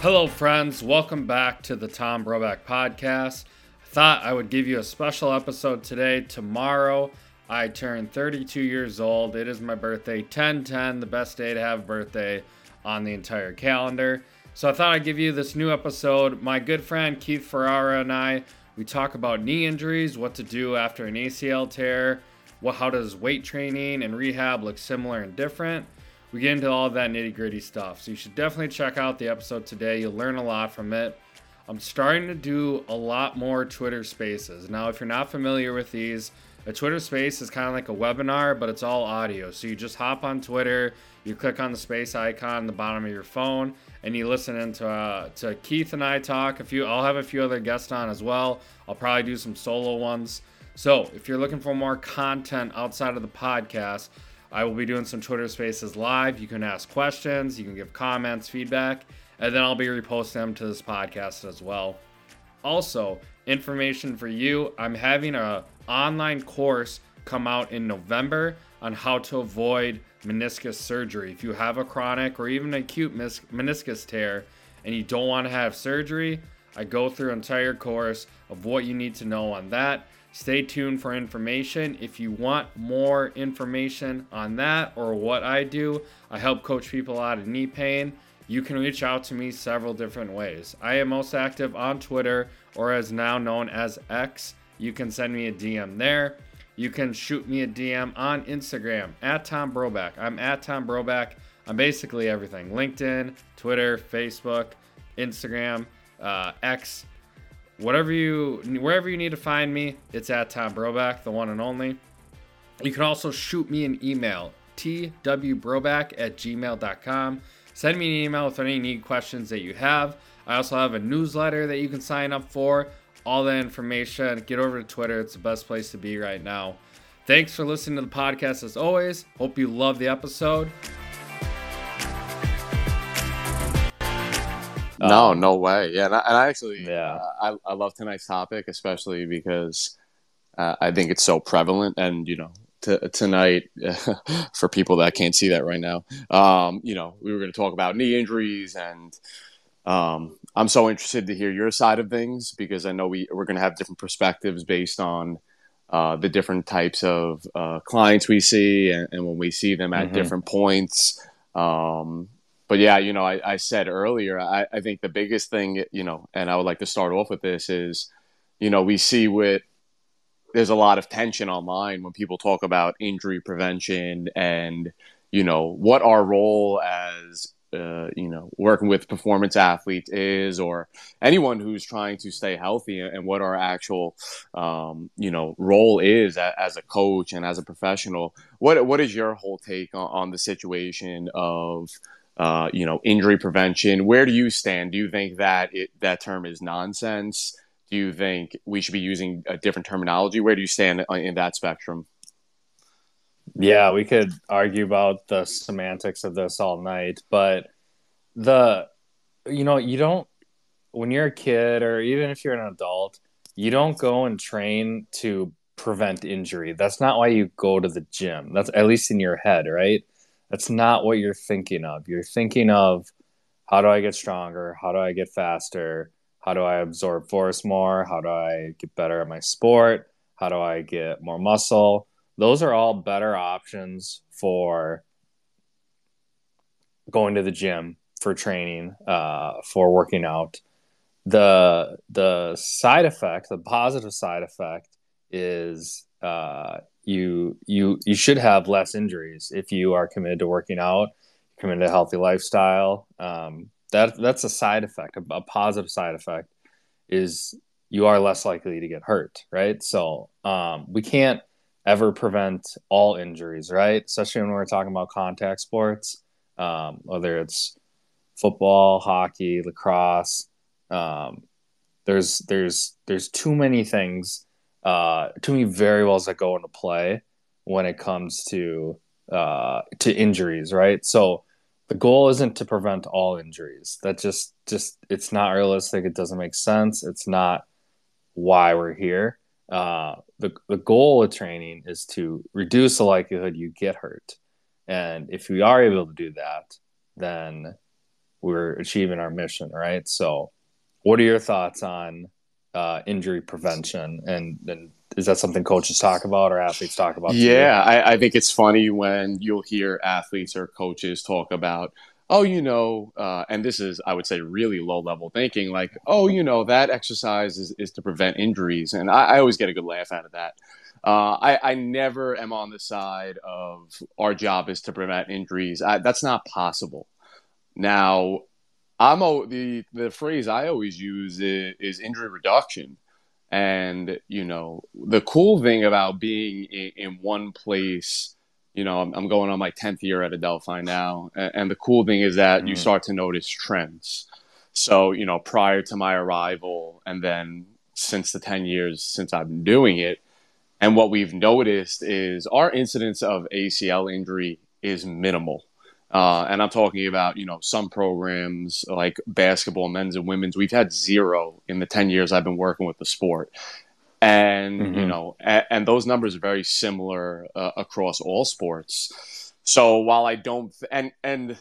Hello, friends. Welcome back to the Tom Broback podcast. I thought I would give you a special episode today. Tomorrow, I turn 32 years old. It is my birthday, 10 10, the best day to have birthday on the entire calendar. So I thought I'd give you this new episode. My good friend Keith Ferrera and I, we talk about knee injuries, what to do after an ACL tear, what how does weight training and rehab look similar and different we get into all that nitty gritty stuff. So you should definitely check out the episode today. You'll learn a lot from it. I'm starting to do a lot more Twitter spaces. Now, if you're not familiar with these, a Twitter space is kind of like a webinar, but it's all audio. So you just hop on Twitter, you click on the space icon on the bottom of your phone, and you listen into uh, to Keith and I talk. A few, I'll have a few other guests on as well. I'll probably do some solo ones. So if you're looking for more content outside of the podcast, I will be doing some Twitter spaces live. You can ask questions, you can give comments, feedback, and then I'll be reposting them to this podcast as well. Also, information for you, I'm having a online course come out in November on how to avoid meniscus surgery. If you have a chronic or even acute meniscus tear and you don't want to have surgery, I go through an entire course of what you need to know on that. Stay tuned for information. If you want more information on that or what I do, I help coach people out of knee pain. You can reach out to me several different ways. I am most active on Twitter or as now known as X. You can send me a DM there. You can shoot me a DM on Instagram at Tom Broback. I'm at Tom Broback. I'm basically everything LinkedIn, Twitter, Facebook, Instagram, uh, X whatever you wherever you need to find me, it's at Tom Broback, the one and only. You can also shoot me an email, twbroback at gmail.com. Send me an email with any need questions that you have. I also have a newsletter that you can sign up for. All that information, get over to Twitter. It's the best place to be right now. Thanks for listening to the podcast as always. Hope you love the episode. No, um, no way. Yeah, and I, and I actually, yeah, uh, I, I love tonight's topic, especially because uh, I think it's so prevalent, and you know, t- tonight for people that can't see that right now, um, you know, we were going to talk about knee injuries, and um, I'm so interested to hear your side of things because I know we we're going to have different perspectives based on. Uh, the different types of uh, clients we see, and, and, when we see them at mm-hmm. different points, um, but yeah, you know, I, I said earlier, I, I think the biggest thing, you know, and I would like to start off with this is, you know, we see with there's a lot of tension online when people talk about injury prevention and, you know, what our role as, uh, you know, working with performance athletes is, or anyone who's trying to stay healthy, and what our actual, um, you know, role is as, a coach and as a professional. What what is your whole take on, on the situation of uh, you know, injury prevention. Where do you stand? Do you think that it, that term is nonsense? Do you think we should be using a different terminology? Where do you stand in that spectrum? Yeah, we could argue about the semantics of this all night, but the you know, you don't when you're a kid or even if you're an adult, you don't go and train to prevent injury. That's not why you go to the gym. That's at least in your head, right? That's not what you're thinking of. You're thinking of how do I get stronger? How do I get faster? How do I absorb force more? How do I get better at my sport? How do I get more muscle? Those are all better options for going to the gym, for training, uh, for working out. The the side effect, the positive side effect, is uh, you you you should have less injuries if you are committed to working out, committed to a healthy lifestyle. Um, that that's a side effect, a, a, positive side effect is you are less likely to get hurt, right? So um, we can't ever prevent all injuries, right? Especially when we're talking about contact sports, um, whether it's football, hockey, lacrosse. Um, there's there's there's too many things uh, too many variables that go into play when it comes to uh, to injuries, right? So the goal isn't to prevent all injuries. That just just it's not realistic. It doesn't make sense. It's not why we're here. Uh, the the goal of training is to reduce the likelihood you get hurt, and if we are able to do that, then we're achieving our mission, right? So, what are your thoughts on uh, injury prevention and, and is that something coaches talk about or athletes talk about? Yeah, I, I, think it's funny when you'll hear athletes or coaches talk about, oh, you know, uh, and this is, I would say, really low level thinking, like, oh, you know, that exercise is, is to prevent injuries. And I, I always get a good laugh out of that. Uh, I, I, never am on the side of our job is to prevent injuries. I, that's not possible. Now, I'm the the phrase I always use is, is injury reduction. And, you know, the cool thing about being in, in one place, you know, I'm, I'm, going on my 10th year at Adelphi now. And, and the cool thing is that mm-hmm. you start to notice trends. So, you know, prior to my arrival, and then since the 10 years since I've been doing it, and what we've noticed is our incidence of ACL injury is minimal. Uh, and I'm talking about, you know, some programs like basketball, men's and women's, we've had zero in the 10 years I've been working with the sport. And, mm-hmm. you know, and, and, those numbers are very similar uh, across all sports. So while I don't, and, and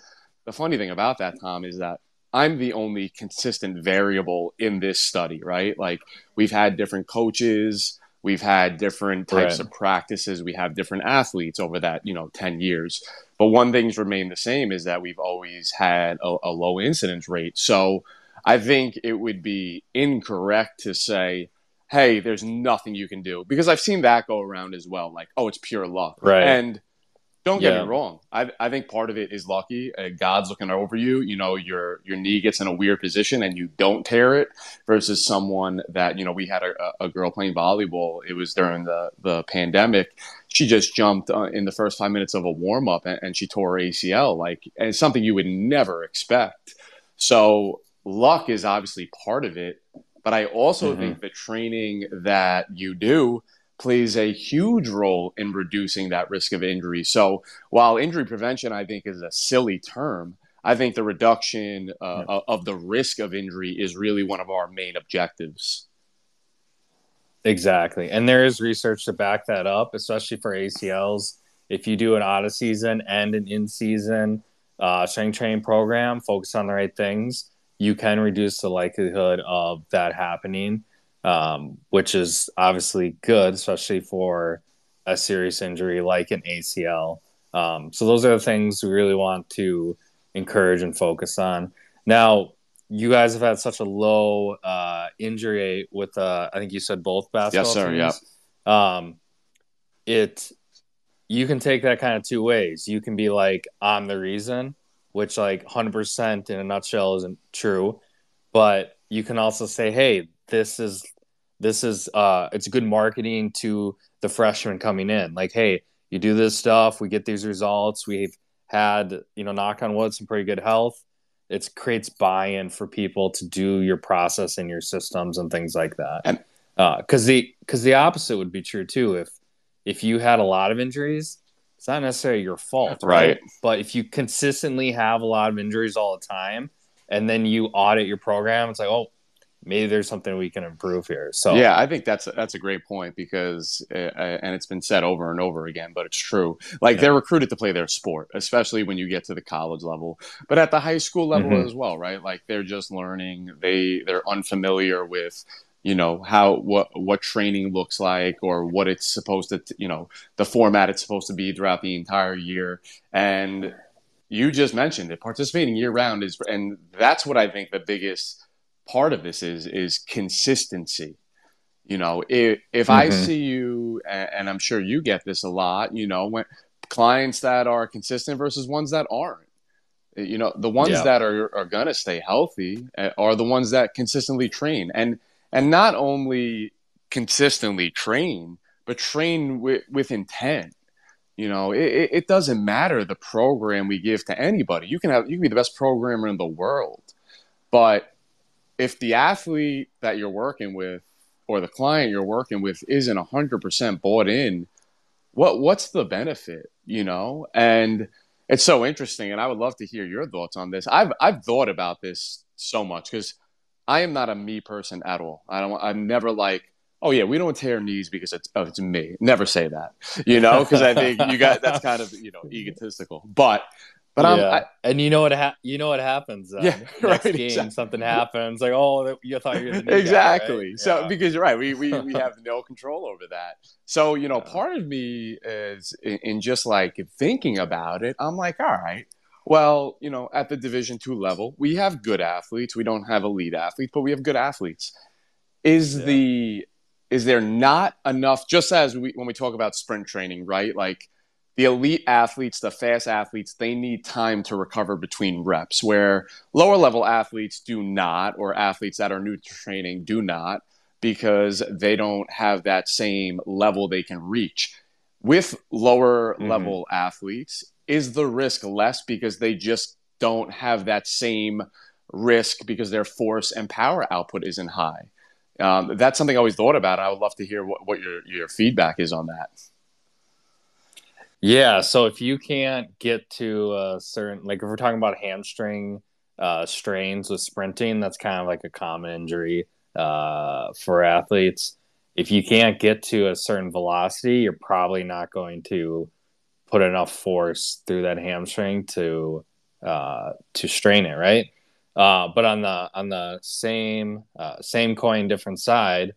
the funny thing about that, Tom, is that I'm the only consistent variable in this study, right? Like we've had different coaches, we've had different types right. of practices, we have different athletes over that, you know, 10 years. But one thing's remained the same is that we've always had a, a low incidence rate. So I think it would be incorrect to say, hey, there's nothing you can do because I've seen that go around as well. Like, oh, it's pure luck. Right. And don't get yeah. me wrong. I, I think part of it is lucky. Uh, God's looking over you. You know, your your knee gets in a weird position and you don't tear it. Versus someone that you know, we had a, a girl playing volleyball. It was during the the pandemic. She just jumped uh, in the first five minutes of a warm up and, and she tore her ACL. Like, and it's something you would never expect. So luck is obviously part of it, but I also mm-hmm. think the training that you do plays a huge role in reducing that risk of injury. So while injury prevention, I think, is a silly term, I think the reduction uh, yeah. of the risk of injury is really one of our main objectives. Exactly. And there is research to back that up, especially for ACLs. If you do an out of season and an in season uh, strength training program, focus on the right things, you can reduce the likelihood of that happening um, which is obviously good, especially for a serious injury like an ACL. Um, so those are the things we really want to encourage and focus on. Now, you guys have had such a low uh, injury rate with, uh, I think you said both basketball yes, sir, teams. Yeah. Um, it you can take that kind of two ways. You can be like, I'm the reason, which like 100% in a nutshell isn't true, but you can also say, hey, this is this is uh it's good marketing to the freshmen coming in. Like hey you do this stuff we get these results we've had you know knock on wood some pretty good health. It creates buy-in for people to do your process and your systems and things like that. And because uh, the because the opposite would be true too. If if you had a lot of injuries it's not necessarily your fault right? right. But if you consistently have a lot of injuries all the time and then you audit your program it's like oh maybe there's something we can improve here. So yeah, I think that's a, that's a great point because uh, uh, and it's been said over and over again, but it's true. Like yeah. they're recruited to play their sport, especially when you get to the college level, but at the high school level mm-hmm. as well, right? Like they're just learning. They they're unfamiliar with you know how what what training looks like or what it's supposed to you know the format it's supposed to be throughout the entire year and you just mentioned it participating year round is and that's what i think the biggest part of this is is consistency. You know, if if mm-hmm. I see you, and I'm sure you get this a lot, you know, when clients that are consistent versus ones that aren't. You know, the ones yeah. that are are gonna stay healthy uh, are the ones that consistently train, and and not only consistently train, but train with, with intent. You know, it, it doesn't matter the program we give to anybody. You can have you can be the best programmer in the world, but if the athlete that you're working with or the client you're working with isn't 100% bought in what what's the benefit you know? And it's so interesting and i would love to hear your thoughts on this. I've i've thought about this so much because i am not a me person at all. I don't i'm never like oh yeah we don't tear knees because it's oh, it's me. Never say that you know? Because i think you got that's kind of you know egotistical. But But yeah. I, and you know what ha- you know what happens. Yeah, right. Game, exactly. something happens. Like, oh, you thought you were the exactly. Guy, right? So yeah. because you're right, we we we have no control over that. So you know, yeah. part of me is in, in just like thinking about it. I'm like, all right. Well, you know, at the Division two level, we have good athletes. We don't have elite athletes, but we have good athletes. Is the is there not enough? Just as we when we talk about sprint training, right? Like the elite athletes, the fast athletes, they need time to recover between reps, where lower level athletes do not, or athletes that are new to training do not, because they don't have that same level they can reach. With lower mm-hmm. level athletes, is the risk less because they just don't have that same risk because their force and power output isn't high? Um, that's something I always thought about. I would love to hear what, what your, your feedback is on that. Yeah, so if you can't get to a certain, like if we're talking about hamstring uh, strains with sprinting, that's kind of like a common injury uh, for athletes. If you can't get to a certain velocity, you're probably not going to put enough force through that hamstring to uh, to strain it, right? Uh, but on the on the same uh, same coin, different side,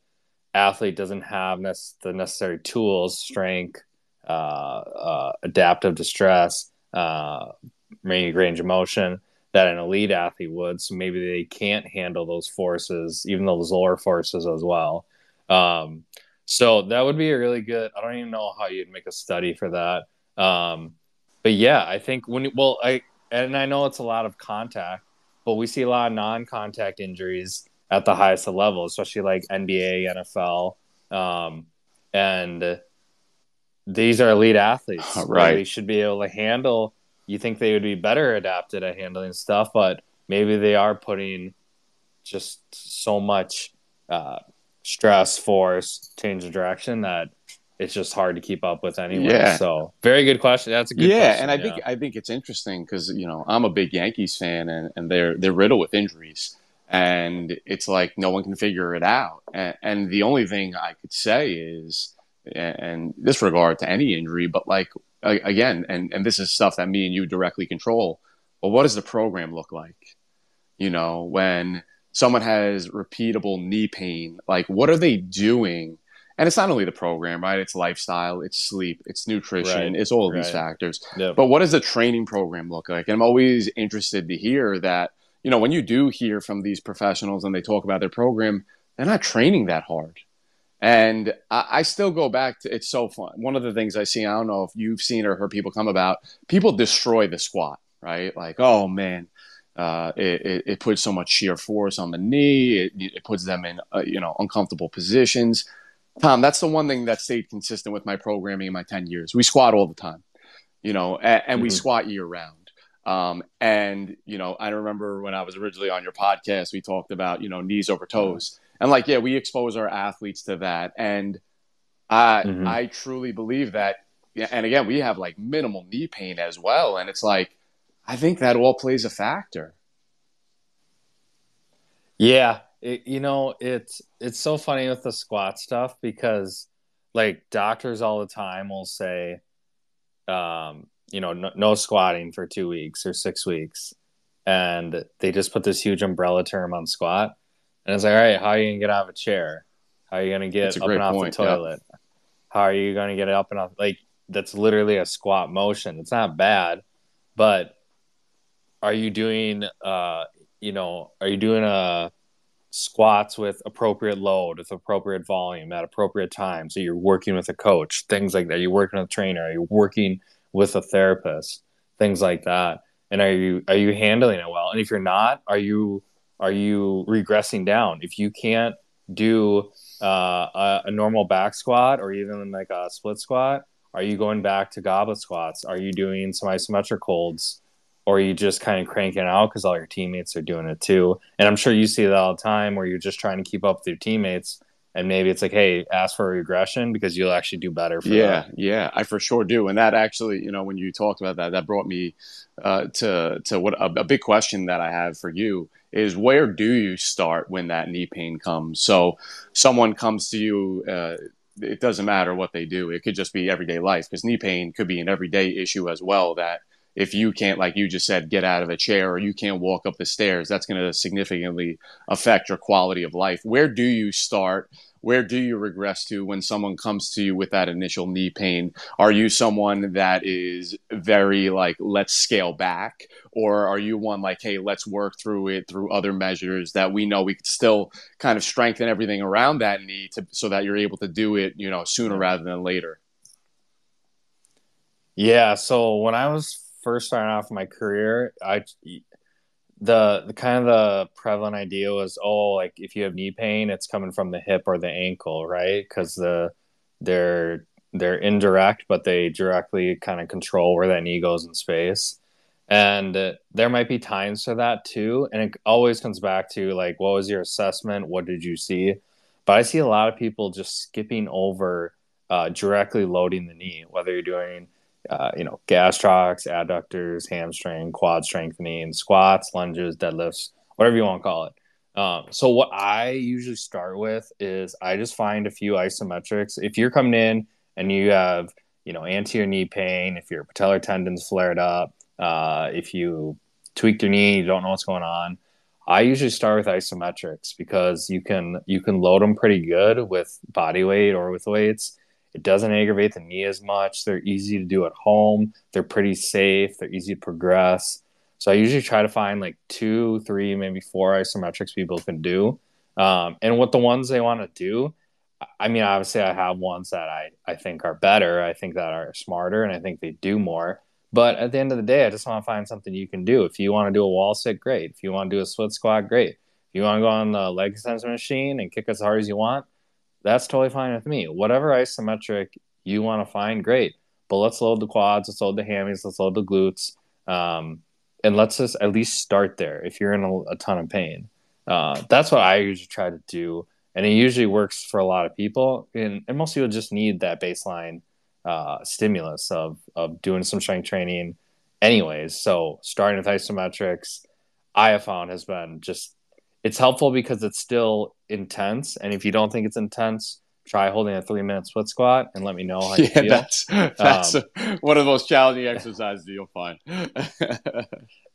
athlete doesn't have ne- the necessary tools, strength, adaptive distress, uh, range of motion that an elite athlete would. So maybe they can't handle those forces, even those lower forces as well. Um, so that would be a really good. I don't even know how you'd make a study for that. Um, but yeah, I think when well, I and I know it's a lot of contact, but we see a lot of non-contact injuries at the highest level, especially like NBA, NFL, um, and these are elite athletes. Right. They should be able to handle. You think they would be better adapted at handling stuff, but maybe they are putting just so much uh, stress, force, change of direction that it's just hard to keep up with anyway. Yeah. So very good question. That's a good yeah, question. and I yeah. think I think it's interesting because you know I'm a big Yankees fan and, and they're they're riddled with injuries and it's like no one can figure it out. And, and the only thing I could say is and this regard to any injury, but like again, and and this is stuff that me and you directly control. Well, what does the program look like? You know, when someone has repeatable knee pain, like what are they doing? And it's not only the program, right? It's lifestyle, it's sleep, it's nutrition, right. it's all of right. these factors. Yep. But what does the training program look like? And I'm always interested to hear that, you know, when you do hear from these professionals and they talk about their program, they're not training that hard and I, I, still go back to it's so fun. One of the things I see, I don't know if you've seen or heard people come about, people destroy the squat, right? Like, oh man, uh, it, it, it, puts so much shear force on the knee. It, it puts them in, uh, you know, uncomfortable positions. Tom, that's the one thing that stayed consistent with my programming in my 10 years. We squat all the time, you know, and, and mm-hmm. we squat year round. Um, and, you know, I remember when I was originally on your podcast, we talked about, you know, knees over toes. And like yeah we expose our athletes to that. And i mm-hmm. i truly believe that and again we have like minimal knee pain as well. And it's like i think that all plays a factor. Yeah. It, you know it's it's so funny with the squat stuff because like doctors all the time will say um you know no, no squatting for two weeks or six weeks. And they just put this huge umbrella term on squat and it's like, all right, how are you gonna get out of a chair? How are you gonna get up and off point. the toilet? Yeah. How are you gonna get up and off? Like that's literally a squat motion. It's not bad, but are you doing uh you know are you doing a uh, squats with appropriate load with appropriate volume at appropriate time so you're working with a coach things like that you're working with a trainer are you working with a therapist things like that and are you are you handling it well and if you're not are you are you regressing down? If you can't do uh, a, a, normal back squat or even like a split squat, are you going back to goblet squats? Are you doing some isometric holds? Or are you just kind of cranking out because all your teammates are doing it too? And I'm sure you see that all the time where you're just trying to keep up with your teammates and maybe it's like hey ask for a regression because you'll actually do better yeah that. yeah i for sure do. And that actually you know when you talked about that that brought me uh, to to what a, a, big question that i have for you is where do you start when that knee pain comes? So someone comes to you uh, it doesn't matter what they do. It could just be everyday life because knee pain could be an everyday issue as well that if you can't, like you just said, get out of a chair or you can't walk up the stairs, that's going to significantly affect your quality of life. Where do you start? Where do you regress to when someone comes to you with that initial knee pain? Are you someone that is very like, let's scale back? Or are you one like, hey, let's work through it through other measures that we know we could still kind of strengthen everything around that knee to, so that you're able to do it, you know, sooner rather than later? Yeah. So when I was first starting off my career, I the the kind of the prevalent idea was oh like if you have knee pain it's coming from the hip or the ankle right? Because the they're they're indirect but they directly kind of control where that knee goes in space. And there might be times for that too and it always comes back to like what was your assessment? What did you see? But i see a lot of people just skipping over uh, directly loading the knee whether you're doing uh, you know, gastrocs, adductors, hamstring, quad strengthening, squats, lunges, deadlifts, whatever you want to call it. Um, so what I usually start with is I just find a few isometrics. If you're coming in and you have, you know, anterior knee pain, if your patellar tendons flared up, uh, if you tweaked your knee, you don't know what's going on. I usually start with isometrics because you can you can load them pretty good with body weight or with weights, it doesn't aggravate the knee as much. They're easy to do at home. They're pretty safe. They're easy to progress. So I usually try to find like two, three, maybe four isometrics people can do. Um, and what the ones they want to do, I mean, obviously I have ones that I, I think are better. I think that are smarter and I think they do more. But at the end of the day, I just want to find something you can do. If you want to do a wall sit, great. If you want to do a split squat, great. If you want to go on the leg extension machine and kick as hard as you want, that's totally fine with me. Whatever isometric you want to find, great. But let's load the quads, let's load the hammies, let's load the glutes, um, and let's just at least start there. If you're in a, a ton of pain, uh, that's what I usually try to do, and it usually works for a lot of people. And, and most people just need that baseline uh, stimulus of of doing some strength training, anyways. So starting with isometrics, I have found has been just it's helpful because it's still intense. And if you don't think it's intense, try holding a three minute split squat and let me know how you yeah, feel. That's, that's um, a, one of the most challenging exercises you'll find.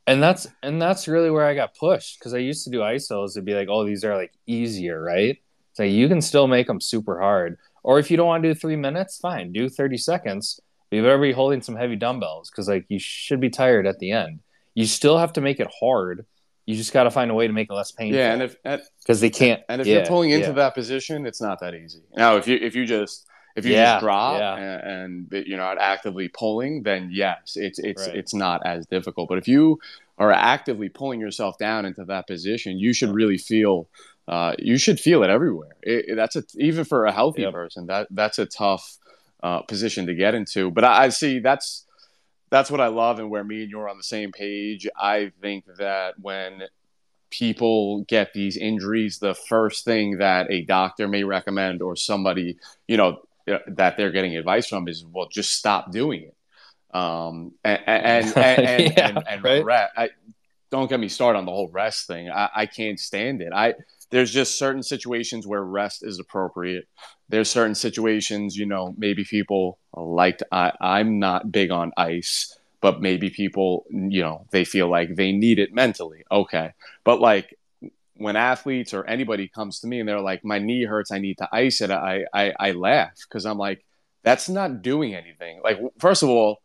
and that's and that's really where I got pushed because I used to do isos to be like, oh, these are like easier, right? So you can still make them super hard. Or if you don't want to do three minutes, fine, do 30 seconds. But you better be holding some heavy dumbbells because like you should be tired at the end. You still have to make it hard you just got to find a way to make it less painful. Yeah, and if because they can't, and if yeah, you're pulling into yeah. that position, it's not that easy. Now, if you if you just if you yeah, just drop and, and, you're not actively pulling, then yes, it's it's right. it's not as difficult. But if you are actively pulling yourself down into that position, you should really feel. Uh, you should feel it everywhere. It, it, that's a, even for a healthy yep. person. That that's a tough uh, position to get into. But I, I see that's that's what I love and where me and you're on the same page. I think that when people get these injuries, the first thing that a doctor may recommend or somebody, you know, that they're getting advice from is, well, just stop doing it. Um, and, and, and, and, yeah, and, and right? rest. I, don't get me started on the whole rest thing. I, I can't stand it. I, there's just certain situations where rest is appropriate. There's certain situations, you know, maybe people like I, I'm not big on ice, but maybe people, you know, they feel like they need it mentally. Okay. But like when athletes or anybody comes to me and they're like, my knee hurts, I need to ice it, I, I, I laugh because I'm like, that's not doing anything. Like, first of all,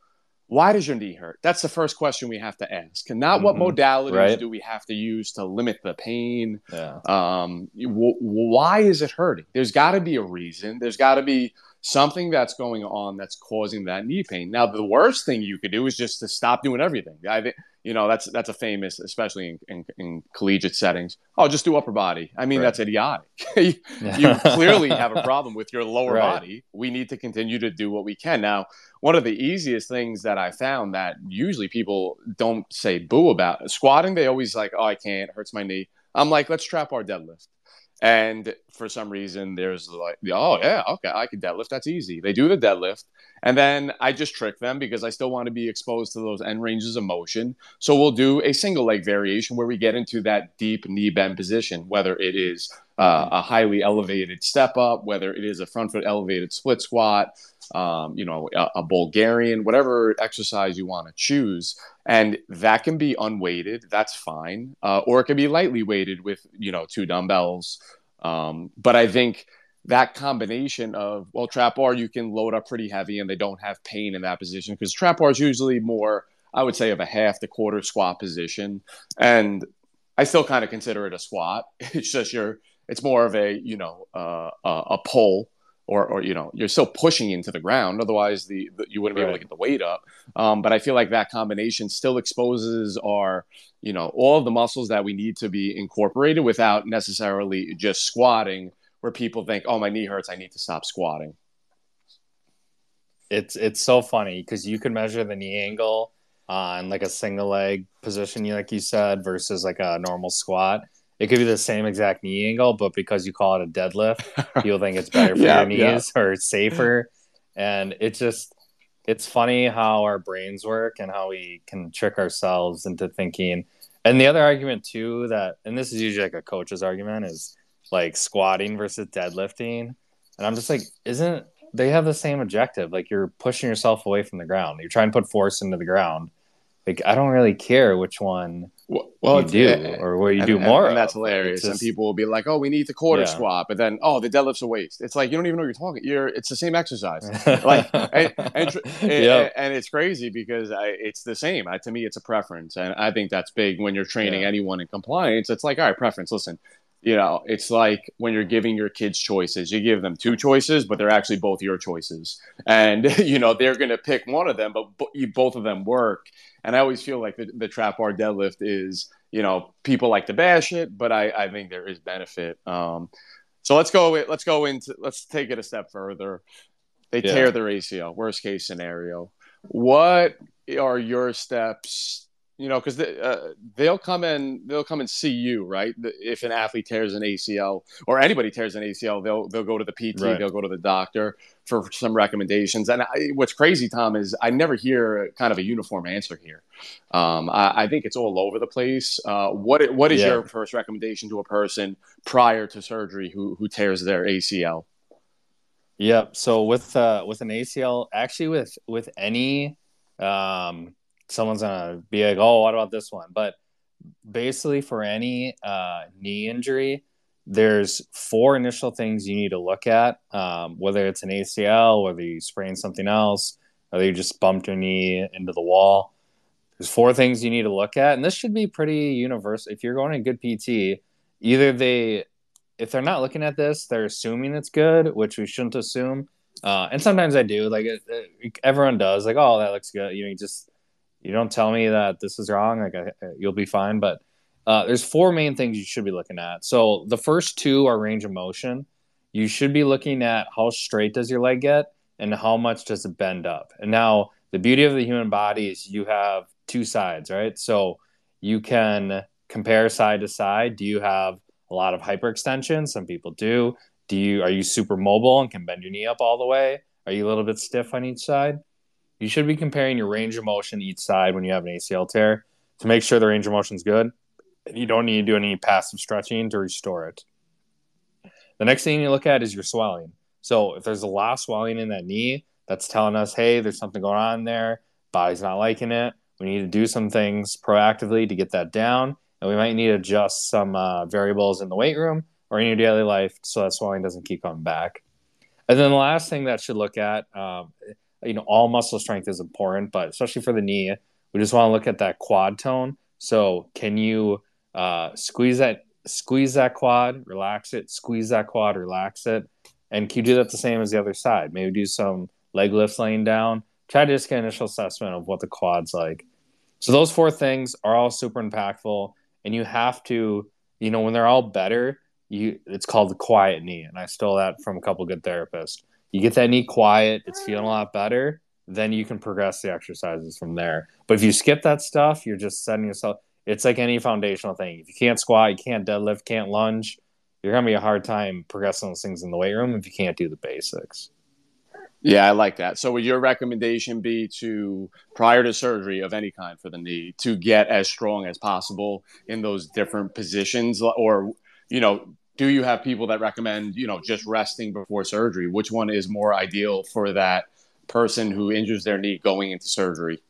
why does your knee hurt? That's the first question we have to ask. And not mm-hmm. what modalities right. do we have to use to limit the pain? Yeah. Um, w- why is it hurting? There's got to be a reason. There's got to be something that's going on that's causing that knee pain. Now, the worst thing you could do is just to stop doing everything. I think you know that's that's a famous, especially in, in, in collegiate settings. Oh, just do upper body. I mean, right. that's idiotic. you, you clearly have a problem with your lower right. body. We need to continue to do what we can. Now, one of the easiest things that I found that usually people don't say boo about squatting. They always like, oh, I can't, hurts my knee. I'm like, let's trap bar deadlift. And for some reason, there's like, oh, yeah, okay, I can deadlift. That's easy. They do the deadlift. And then I just trick them because I still want to be exposed to those end ranges of motion. So we'll do a single leg variation where we get into that deep knee bend position, whether it is uh, a highly elevated step up, whether it is a front foot elevated split squat, um, you know, a, a, Bulgarian, whatever exercise you want to choose. And that can be unweighted. That's fine. Uh, or it can be lightly weighted with, you know, two dumbbells. Um, but I think that combination of, well, trap bar, you can load up pretty heavy and they don't have pain in that position because trap bar is usually more, I would say, of a half to quarter squat position. And I still kind of consider it a squat. It's just you're, it's more of a, you know, uh, a pull or, or you know you're still pushing into the ground otherwise the, the you wouldn't be able to get the weight up. Um, but i feel like that combination still exposes our you know all of the muscles that we need to be incorporated without necessarily just squatting where people think oh my knee hurts i need to stop squatting. It's it's so funny because you can measure the knee angle on like a single leg position like you said versus like a normal squat it could be the same exact knee angle, but because you call it a deadlift, people think it's better for yeah, your knees yeah. or safer. And it's just it's funny how our brains work and how we can trick ourselves into thinking. And the other argument too that and this is usually like a coach's argument is like squatting versus deadlifting. And I'm just like, isn't they have the same objective? Like you're pushing yourself away from the ground. You're trying to put force into the ground. Like I don't really care which one well, you do yeah, or what you and, do more. And, and that's hilarious. Just, and people will be like, "Oh, we need the quarter yeah. squat," but then, "Oh, the deadlift's a waste." It's like you don't even know what you're talking. You're it's the same exercise. like, and, and, eh, eh, yep. and, it's crazy because I, it's the same. I, to me, it's a preference, and I think that's big when you're training yeah. anyone in compliance. It's like, all right, preference. Listen, you know, it's like when you're giving your kids choices, you give them two choices, but they're actually both your choices. And, you know, they're going to pick one of them, but both of them work. And I always feel like the, the trap bar deadlift is, you know, people like to bash it, but I, I think there is benefit. Um, so let's go, let's go into, let's take it a step further. They yeah. tear their ACL, worst case scenario. What are your steps you know, because they, uh, they'll come and they'll come and see you, right? If an athlete tears an ACL or anybody tears an ACL, they'll they'll go to the PT, right. they'll go to the doctor for some recommendations. And I, what's crazy, Tom, is I never hear kind of a uniform answer here. Um, I, I, think it's all over the place. Uh, what what is yeah. your first recommendation to a person prior to surgery who who tears their ACL? Yep. So with uh, with an ACL, actually with with any um, someone's gonna be like, "Oh, what about this one?" But basically, for any uh, knee injury, there's four initial things you need to look at. Um, whether it's an ACL, whether you sprain something else, whether you just bumped your knee into the wall. There's four things you need to look at, and this should be pretty universal. If you're going to good PT, either they, if they're not looking at this, they're assuming it's good, which we shouldn't assume. Uh, and sometimes I do. Like it, it, everyone does. Like, oh, that looks good. You know, you just you don't tell me that this is wrong, like you'll be fine. But uh, there's four main things you should be looking at. So the first two are range of motion. You should be looking at how straight does your leg get and how much does it bend up. And now the beauty of the human body is you have two sides, right? So you can compare side to side. Do you have a lot of hyperextension? Some people do. Do you are you super mobile and can bend your knee up all the way? Are you a little bit stiff on each side? You should be comparing your range of motion each side when you have an ACL tear to make sure the range of motion is good. You don't need to do any passive stretching to restore it. The next thing you look at is your swelling. So if there's a lot of swelling in that knee, that's telling us, hey, there's something going on there. Body's not liking it. We need to do some things proactively to get that down. And we might need to adjust some uh, variables in the weight room or in your daily life so that swelling doesn't keep coming back. And then the last thing that should look at, um, you know, all muscle strength is important, but especially for the knee, we just want to look at that quad tone. So can you uh, squeeze that squeeze that quad, relax it, squeeze that quad, relax it, and can you do that the same as the other side? Maybe do some leg lifts laying down. Try to just get an initial assessment of what the quad's like. So those four things are all super impactful, and you have to, you know, when they're all better, you it's called the quiet knee, and I stole that from a couple good therapists you get that knee quiet, it's mm. feeling a lot better, then you can progress the exercises from there. But if you skip that stuff, you're just setting yourself. It's like any foundational thing. If you can't squat, you can't deadlift, can't lunge, you're gonna be a hard time progressing those things in the weight room if you can't do the basics. Yeah, I like that. So, would your recommendation be to prior to surgery of any kind for the knee to get as strong as possible in those different positions, or you know, do you have people that recommend you know just resting before surgery? Which one is more ideal for that person who injures their knee going into surgery?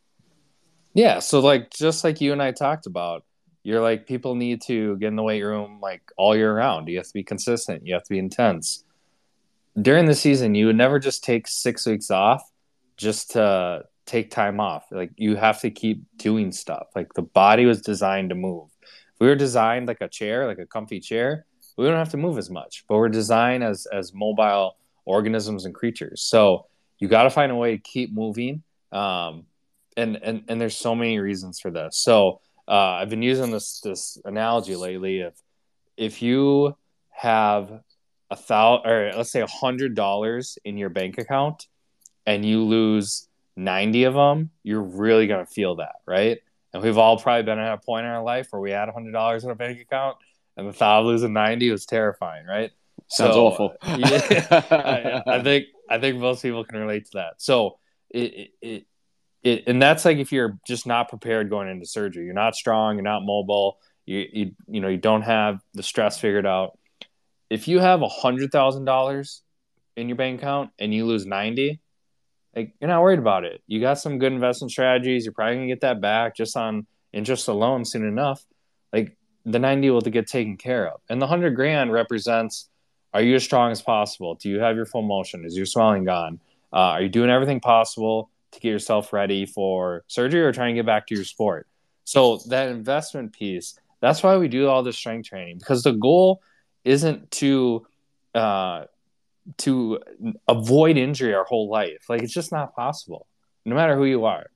Yeah, so like just like you and I talked about, you're like people need to get in the weight room like all year round. You have to be consistent. You have to be intense. During the season, you would never just take six weeks off just to take time off. Like you have to keep doing stuff. Like the body was designed to move. If we were designed like a chair, like a comfy chair, we don't have to move as much. But we're designed as as mobile organisms and creatures. So you got to find a way to keep moving. Um, and and and there's so many reasons for this. So uh, I've been using this this analogy lately. If if you have a thousand or let's say a hundred dollars in your bank account and you lose 90 of them you're really to feel that right and we've all probably been at a point in our life where we had a hundred dollars in a bank account and the thought of losing 90 was terrifying right? Sounds so, awful. yeah, I, I, think i think most people can relate to that. So it, it, it, and that's like if you're just not prepared going into surgery. You're not strong you're not mobile you, you you know you don't have the stress figured out. If you have a hundred thousand dollars in your bank account and you lose 90 like you're not worried about it. You got some good investment strategies. You're probably gonna get that back just on interest alone soon enough. Like the 90 will get taken care of. And the 100 grand represents are you as strong as possible? Do you have your full motion? Is your swelling gone? Uh, are you doing everything possible to get yourself ready for surgery or trying to get back to your sport? So that investment piece that's why we do all this strength training because the goal isn't to uh, to avoid injury our whole life. Like it's just not possible, no matter who you are,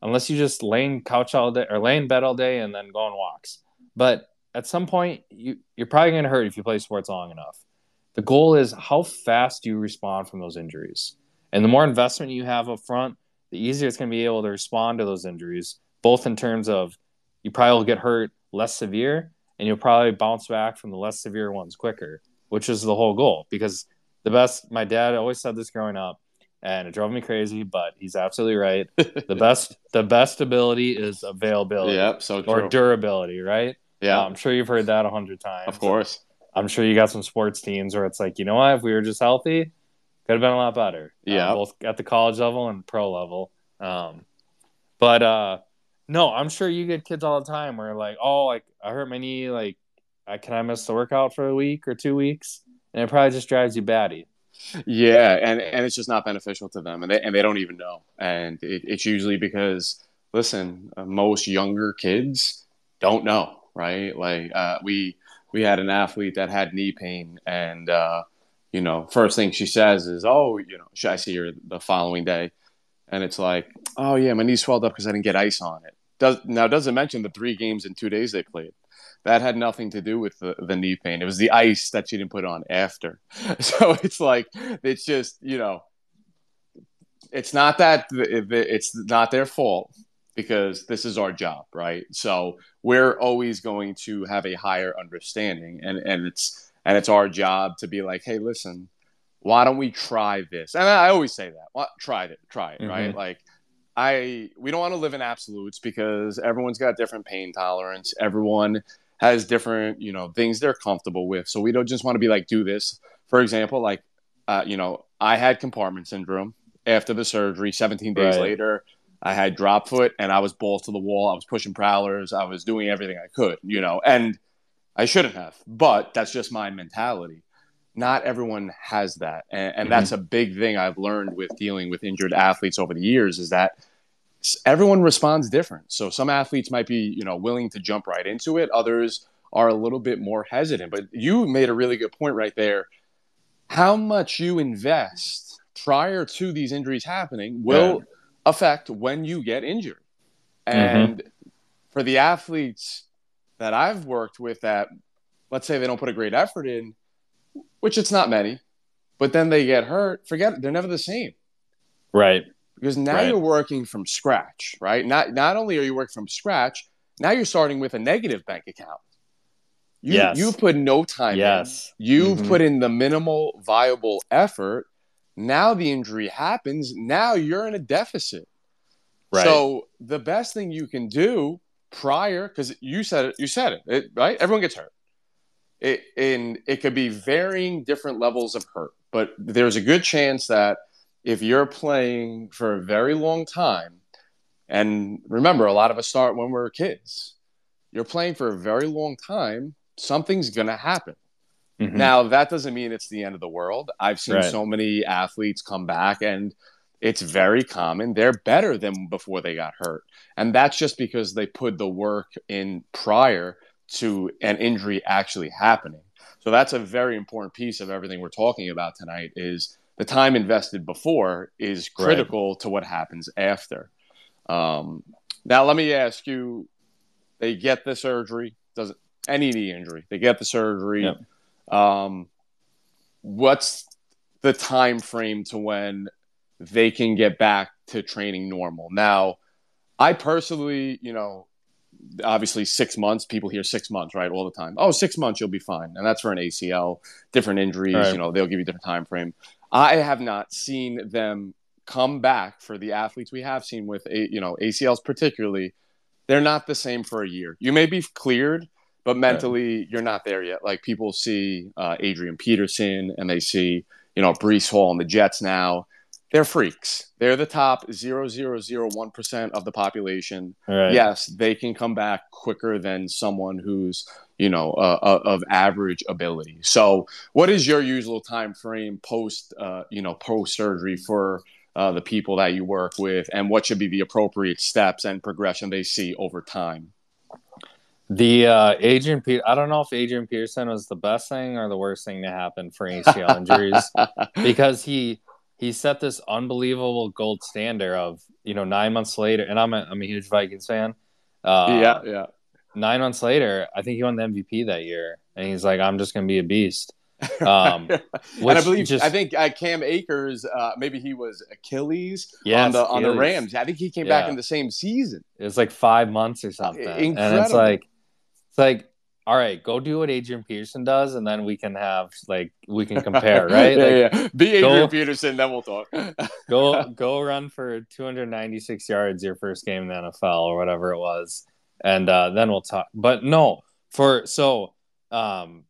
unless you just lay in couch all day or lay in bed all day and then go on walks. But at some point, you you're probably going to hurt if you play sports long enough. The goal is how fast do you respond from those injuries, and the more investment you have up front, the easier it's going to be able to respond to those injuries, both in terms of you probably will get hurt less severe and you'll probably bounce back from the less severe ones quicker, which is the whole goal. Because the best, my dad always said this growing up, and it drove me crazy, but he's absolutely right. the best, the best ability is availability. Yep, so true. Or durability, right? Yeah, uh, I'm sure you've heard that a hundred times. Of course. I'm sure you got some sports teams where it's like, you know what, if we were just healthy, could have been a lot better. Yeah, uh, both at the college level and pro level. Um, but uh, no, I'm sure you get kids all the time where like, oh, like I hurt my knee, like, I, can I miss the workout for a week or two weeks? And it probably just drives you batty. Yeah, and and it's just not beneficial to them, and they and they don't even know. And it, it's usually because, listen, uh, most younger kids don't know, right? Like uh, we we had an athlete that had knee pain, and uh, you know, first thing she says is, "Oh, you know, should I see her the following day?" And it's like, "Oh yeah, my knee swelled up because I didn't get ice on it." Does now doesn't mention the three games in two days they played. That had nothing to do with the, the knee pain. It was the ice that she didn't put on after. So it's like it's just you know, it's not that it's not their fault because this is our job, right? So we're always going to have a higher understanding, and and it's and it's our job to be like, hey, listen, why don't we try this? And I always say that, well, try it, try it, mm-hmm. right? Like I we don't want to live in absolutes because everyone's got different pain tolerance. Everyone has different, you know, things they're comfortable with. So we don't just want to be like do this. For example, like uh, you know, I had compartment syndrome after the surgery. 17 days right. later, I had drop foot and I was balls to the wall. I was pushing prowlers. I was doing everything I could, you know, and I shouldn't have, but that's just my mentality. Not everyone has that. And, and mm-hmm. that's a big thing I've learned with dealing with injured athletes over the years is that everyone responds different. So some athletes might be, you know, willing to jump right into it. Others are a little bit more hesitant. But you made a really good point right there. How much you invest prior to these injuries happening will yeah. Affect when you get injured. Mm-hmm. And mm-hmm. for the athletes that I've worked with that let's say they don't put a great effort in, which it's not many, but then they get hurt, forget it, they're never the same. Right because now right. you're working from scratch, right? Not not only are you working from scratch, now you're starting with a negative bank account. You, yes. You've put no time yes. in. You've mm-hmm. put in the minimal viable effort. Now the injury happens. Now you're in a deficit. Right. So the best thing you can do prior, because you said it, you said it, it, right? Everyone gets hurt. it, in it could be varying different levels of hurt, but there's a good chance that if you're playing for a very long time, and remember, a lot of us start when we're kids. You're playing for a very long time, something's going to happen. Mm-hmm. Now, that doesn't mean it's the end of the world. I've seen right. so many athletes come back and it's very common. They're better than before they got hurt. And that's just because they put the work in prior to an injury actually happening. So that's a very important piece of everything we're talking about tonight is the time invested before is critical right. to what happens after. Um, now let me ask you, they get the surgery, does any knee injury, they get the surgery. Yep. Um, what's the time frame to when they can get back to training normal. Now, I personally, you know, obviously six months, people hear six months, right? All the time. Oh, six months, you'll be fine. And that's for an ACL, different injuries, right. you know, they'll give you different time frame. I have not seen them come back for the athletes we have seen with, you know, ACLs particularly. They're not the same for a year. You may be cleared, but mentally right. you're not there yet. Like people see uh, Adrian Peterson and they see, you know, Breece Hall and the Jets now they're freaks. They're the top 0.001% of the population. Right. Yes, they can come back quicker than someone who's, you know, uh, uh, of average ability. So, what is your usual time frame post, uh, you know, post surgery for uh, the people that you work with, and what should be the appropriate steps and progression they see over time? The uh, Adrian, Pe- I don't know if Adrian Peterson was the best thing or the worst thing to happen for ACL injuries because he he set this unbelievable gold standard of you know nine months later, and I'm a, I'm a huge Vikings fan. Uh, yeah, yeah. Nine months later, I think he won the MVP that year, and he's like, "I'm just gonna be a beast." Um, and I believe just, I think uh, Cam Akers, uh, maybe he was Achilles yes, on the Achilles. on the Rams. I think he came yeah. back in the same season. It was like five months or something, Incredible. and it's like it's like all right, go do what Adrian Peterson does, and then we can have like we can compare, right? yeah, like, yeah. Be Adrian go, Peterson, then we'll talk. go go run for 296 yards your first game in the NFL or whatever it was, and uh, then we'll talk. But no, for so um,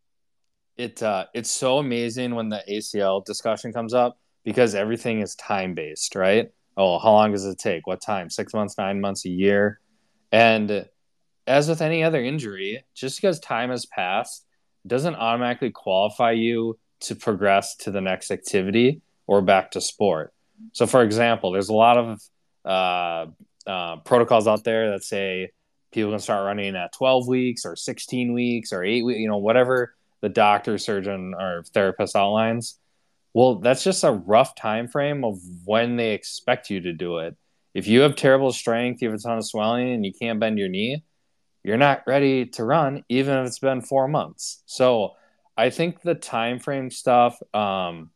it uh, it's so amazing when the ACL discussion comes up because everything is time based, right? Oh, how long does it take? What time? Six months, nine months, a year, and as with any other injury, just because time has passed doesn't automatically qualify you to progress to the next activity or back to sport. So, for example, there's a lot of uh, uh, protocols out there that say people can start running at 12 weeks or 16 weeks or eight weeks, you know, whatever the doctor, surgeon, or therapist outlines. Well, that's just a rough time frame of when they expect you to do it. If you have terrible strength, you have a ton of swelling, and you can't bend your knee, you're not ready to run even if it's been four months. So i think the time frame stuff um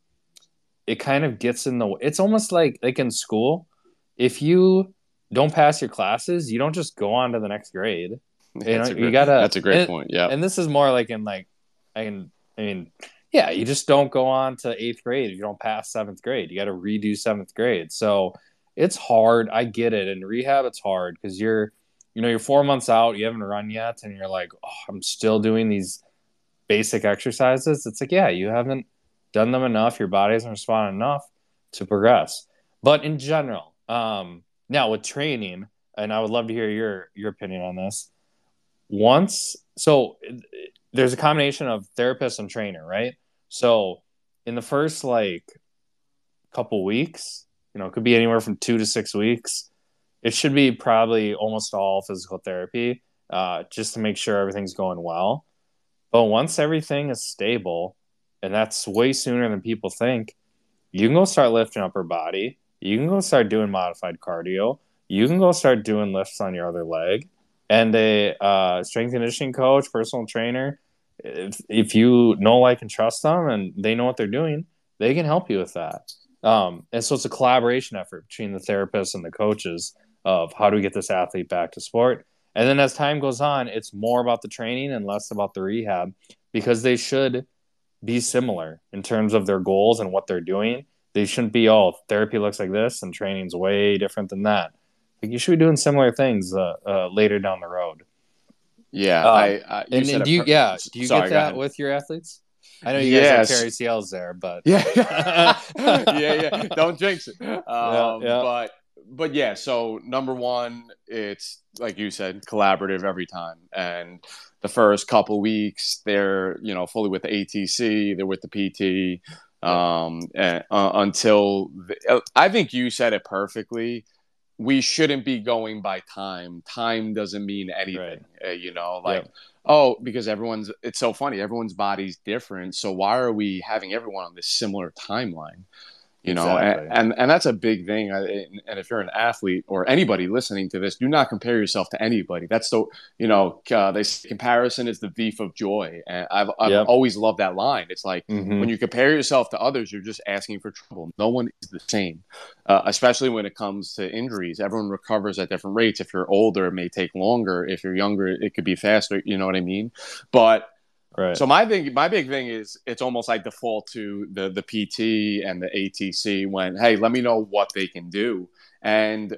it kind of gets in the it's almost like like in school if you don't pass your classes you don't just go on to the next grade. You know you gotta that's a great and, point yeah. and this is more like in like i can i mean yeah you just don't go on to eighth grade if you don't pass seventh grade. You got to redo seventh grade. So it's hard. I get it. In rehab it's hard because you're you know, you're four months out, you haven't run yet, and you're like, oh, I'm still doing these basic exercises. It's like, yeah, you haven't done them enough. Your body hasn't responded enough to progress. But in general, um, now with training, and I would love to hear your your opinion on this. Once, so there's a combination of therapist and trainer, right? So in the first like couple weeks, you know, it could be anywhere from two to six weeks it should be probably almost all physical therapy uh, just to make sure everything's going well. But once everything is stable, and that's way sooner than people think, you can go start lifting upper body. You can go start doing modified cardio. You can go start doing lifts on your other leg. And a uh, strength conditioning coach, personal trainer, if, if you know, like, and trust them and they know what they're doing, they can help you with that. Um, and so it's a collaboration effort between the therapists and the coaches of how do we get this athlete back to sport. And then as time goes on, it's more about the training and less about the rehab because they should be similar in terms of their goals and what they're doing. They shouldn't be, oh, therapy looks like this and training's way different than that. Like you should be doing similar things uh, uh, later down the road. Yeah, um, I, I and, and do you per- yeah do you Sorry, get that with your athletes? I know you yes. guys have Terry CLs there, but yeah, yeah, yeah. Don't jinx it. Um, yeah, yeah. But but yeah, so number one, it's like you said, collaborative every time. And the first couple weeks, they're you know fully with the ATC, they're with the PT, um, and, uh, until the, uh, I think you said it perfectly. We shouldn't be going by time. Time doesn't mean anything. Right. Uh, you know, like yep. oh, because everyone's. It's so funny. Everyone's body's different. So why are we having everyone on this similar timeline? You know exactly. and, and, and that's a big thing. And if you're an athlete or anybody listening to this do not compare yourself to anybody. That's the you know uh, they say comparison is the thief of joy. And i've, I've yep. always loved that line. It's like mm-hmm. when you compare yourself to others you're just asking for trouble. No one is the same uh, especially when it comes to injuries. Everyone recovers at different rates. If you're older it may take longer. If you're younger it could be faster. You know what i mean? But Right. So my big my big thing is it's almost like default to the the PT and the ATC when hey let me know what they can do and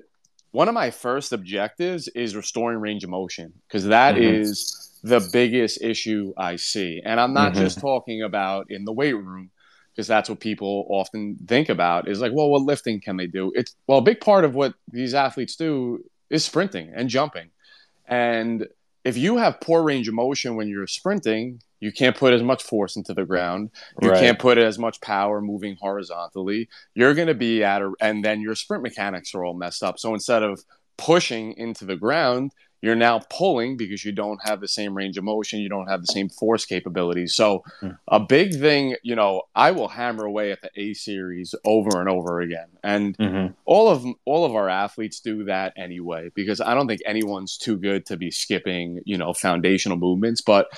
one of my first objectives is restoring range of motion because that mm-hmm. is the biggest issue I see and I'm not mm-hmm. just talking about in the weight room because that's what people often think about is like well what lifting can they do it's well a big part of what these athletes do is sprinting and jumping and if you have poor range of motion when you're sprinting you can't put as much force into the ground. You right. can't put as much power moving horizontally. You're going to be at a, and then your sprint mechanics are all messed up. So instead of pushing into the ground, you're now pulling because you don't have the same range of motion, you don't have the same force capabilities. So, mm. a big thing, you know, I will hammer away at the A series over and over again, and mm-hmm. all of all of our athletes do that anyway because I don't think anyone's too good to be skipping, you know, foundational movements, but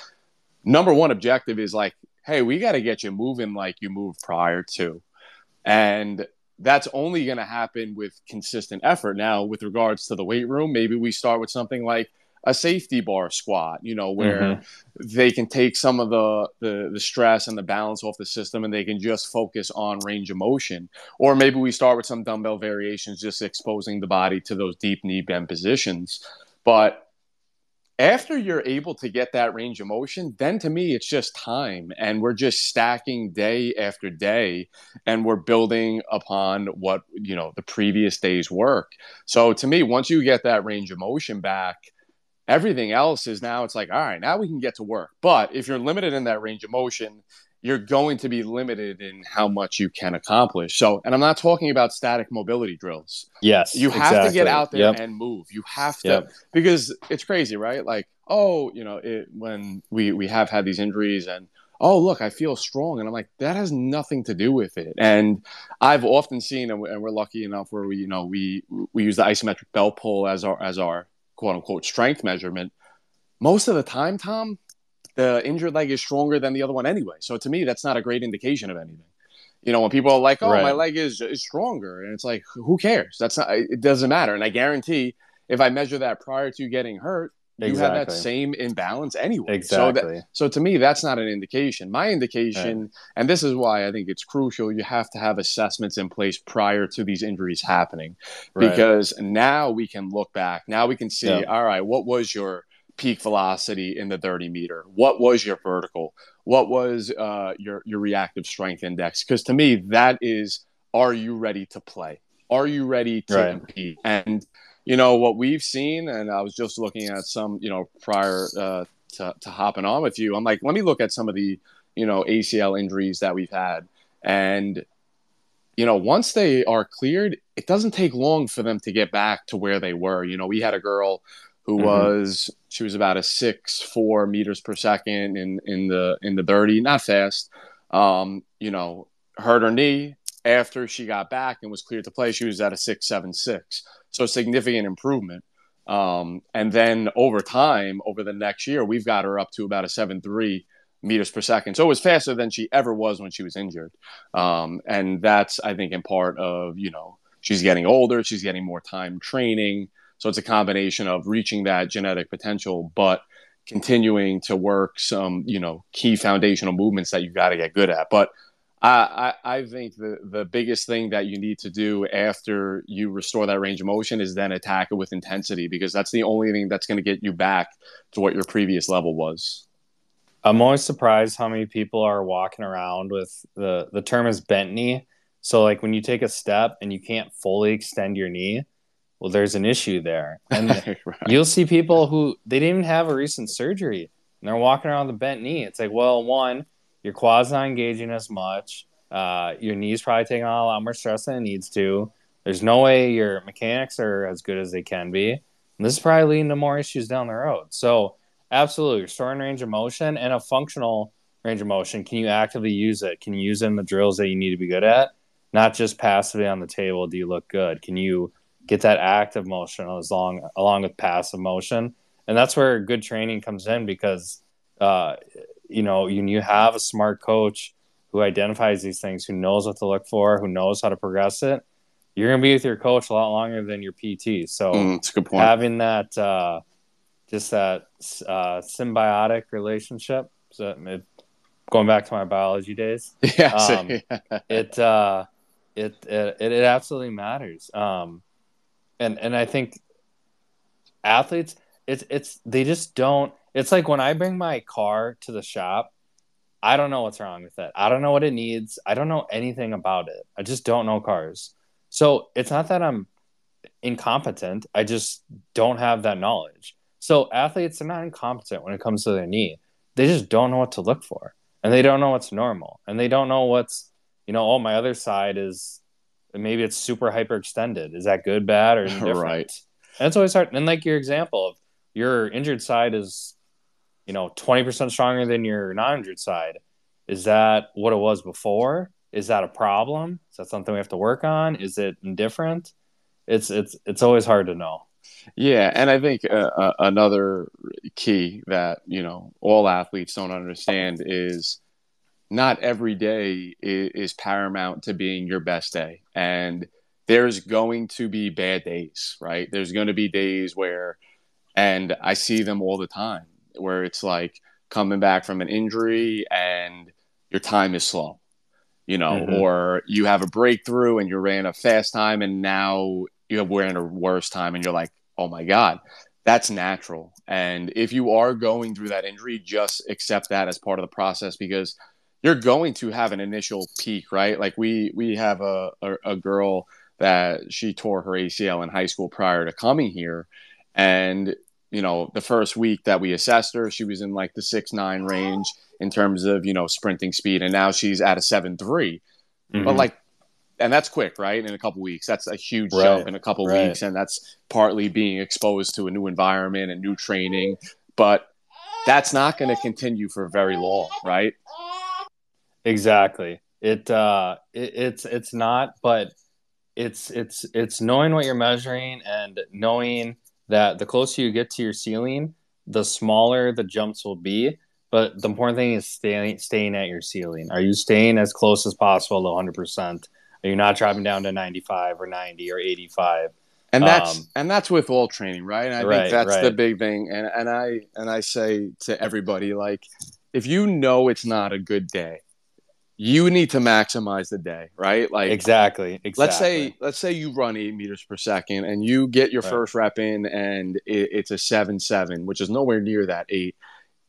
number one objective is like, hey, we got to get you moving like you moved prior to. And that's only going to happen with consistent effort. Now, with regards to the weight room, maybe we start with something like a safety bar squat, you know, where mm-hmm. they can take some of the, the, the stress and the balance off the system and they can just focus on range of motion. Or maybe we start with some dumbbell variations, just exposing the body to those deep knee bend positions. But after you're able to get that range of motion, then to me, it's just time. And we're just stacking day after day and we're building upon what, you know, the previous day's work. So to me, once you get that range of motion back, everything else is now it's like, all right, now we can get to work. But if you're limited in that range of motion, you're going to be limited in how much you can accomplish. So, and I'm not talking about static mobility drills. Yes. You have exactly. to get out there yep. and move. You have to, yep. because it's crazy, right? Like, oh, you know, it, when we, we have had these injuries and, oh, look, I feel strong. And I'm like, that has nothing to do with it. And I've often seen, and we're lucky enough where we, you know, we, we use the isometric bell pull as our, as our quote unquote strength measurement. Most of the time, Tom, the injured leg is stronger than the other one anyway. So to me, that's not a great indication of anything. You know, when people are like, "Oh, right. my leg is is stronger," and it's like, who cares? That's not. It doesn't matter. And I guarantee, if I measure that prior to getting hurt, you exactly. have that same imbalance anyway. Exactly. So, that, so to me, that's not an indication. My indication, right. and this is why I think it's crucial, you have to have assessments in place prior to these injuries happening, right. because now we can look back. Now we can see, all right, what was your peak velocity in the 30 meter? What was your vertical? What was uh, your your reactive strength index? Because to me, that is, are you ready to play? Are you ready to right. compete? And you know what we've seen, and I was just looking at some, you know, prior uh, to, to hopping on with you. I'm like, let me look at some of the, you know, ACL injuries that we've had, and you know, once they are cleared, it doesn't take long for them to get back to where they were. You know, we had a girl who mm-hmm. was she was about a six four meters per second in in the in the 30 not fast. Um you know hurt her knee after she got back and was cleared to play she was at a six seven six. So significant improvement. Um and then over time over the next year we've got her up to about a seven three meters per second. So it was faster than she ever was when she was injured. Um and that's i think in part of you know she's getting older she's getting more time training so it's a combination of reaching that genetic potential, but continuing to work some, you know, key foundational movements that you got to get good at. But I, I think the, the biggest thing that you need to do after you restore that range of motion is then attack it with intensity because that's the only thing that's going to get you back to what your previous level was. I'm always surprised how many people are walking around with the the term is bent knee. So like when you take a step and you can't fully extend your knee, well, there's an issue there, and right. you'll see people who they didn't even have a recent surgery and they're walking around the bent knee. It's like, well, one, your quad's not engaging as much. Uh, your knee's probably taking on a lot more stress than it needs to. There's no way your mechanics are as good as they can be. And this is probably leading to more issues down the road. So Absolutely. Restoring range of motion and a functional range of motion. Can you actively use it? Can you use it in the drills that you need to be good at? Not just passively on the table, do you look good? Can you get that active motion as long along with passive motion? And that's where good training comes in because uh, you know, you, you have a smart coach who identifies these things, who knows what to look for, who knows how to progress it. You're gonna be with your coach a lot longer than your PT. So mm, having that uh, just that uh, symbiotic relationship. So it, going back to my biology days, yeah, um, it, uh, it, it it absolutely matters. Um, and and I think athletes, it's it's they just don't. It's like when I bring my car to the shop, I don't know what's wrong with it. I don't know what it needs. I don't know anything about it. I just don't know cars. So it's not that I'm incompetent. I just don't have that knowledge. So athletes are not incompetent when it comes to their knee. They just don't know what to look for. And they don't know what's normal. And they don't know what's, you know, oh, my other side is maybe it's super hyperextended. Is that good, bad, or indifferent? right. And it's always hard. And like your example of your injured side is, you know, 20% stronger than your non injured side. Is that what it was before? Is that a problem? Is that something we have to work on? Is it indifferent? It's it's it's always hard to know. Yeah, and I think uh, uh, another key that you know all athletes don't understand is not every day is, is, paramount to being your best day, and there's going to be bad days, right? There's going to be days where, and I see them all the time, where it's like coming back from an injury and your time is slow, you know, mm-hmm. or you have a breakthrough and you ran a fast time and now you're wearing a worse time and you're like oh my God, that's natural. And if you are going through that injury, just accept that as part of the process because you're going to have an initial peak, right? Like we we have a, a, a girl that she tore her ACL in high school prior to coming here. And, you know, the first week that we assessed her, she was in like the six nine range in terms of, you know, sprinting speed. And now she's at a seven three. Mm-hmm. But like and that's quick, right? In a couple weeks, that's a huge right. jump in a couple right. weeks, and that's partly being exposed to a new environment and new training. But that's not going to continue for very long, right? Exactly. It, uh, it it's it's not, but it's it's it's knowing what you're measuring and knowing that the closer you get to your ceiling, the smaller the jumps will be. But the important thing is staying staying at your ceiling. Are you staying as close as possible to 100 percent? Are You're not dropping down to 95 or 90 or 85. And that's um, and that's with all training, right? And I right, think that's right. the big thing. And and I and I say to everybody, like, if you know it's not a good day, you need to maximize the day, right? Like exactly, exactly. Let's say let's say you run eight meters per second and you get your right. first rep in and it, it's a seven seven, which is nowhere near that eight.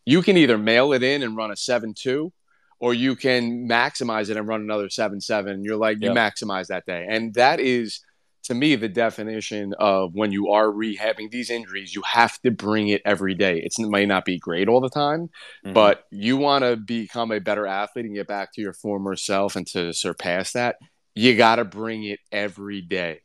You can either mail it in and run a seven two, or you can maximize it and run another seven seven. You're like you maximize that day, and that is to me the definition of when you are rehabbing these injuries. You have to bring it every day. It's, it might not be great all the time, mm-hmm. but you want to become a better athlete and get back to your former self and to surpass that. You got to bring it every day.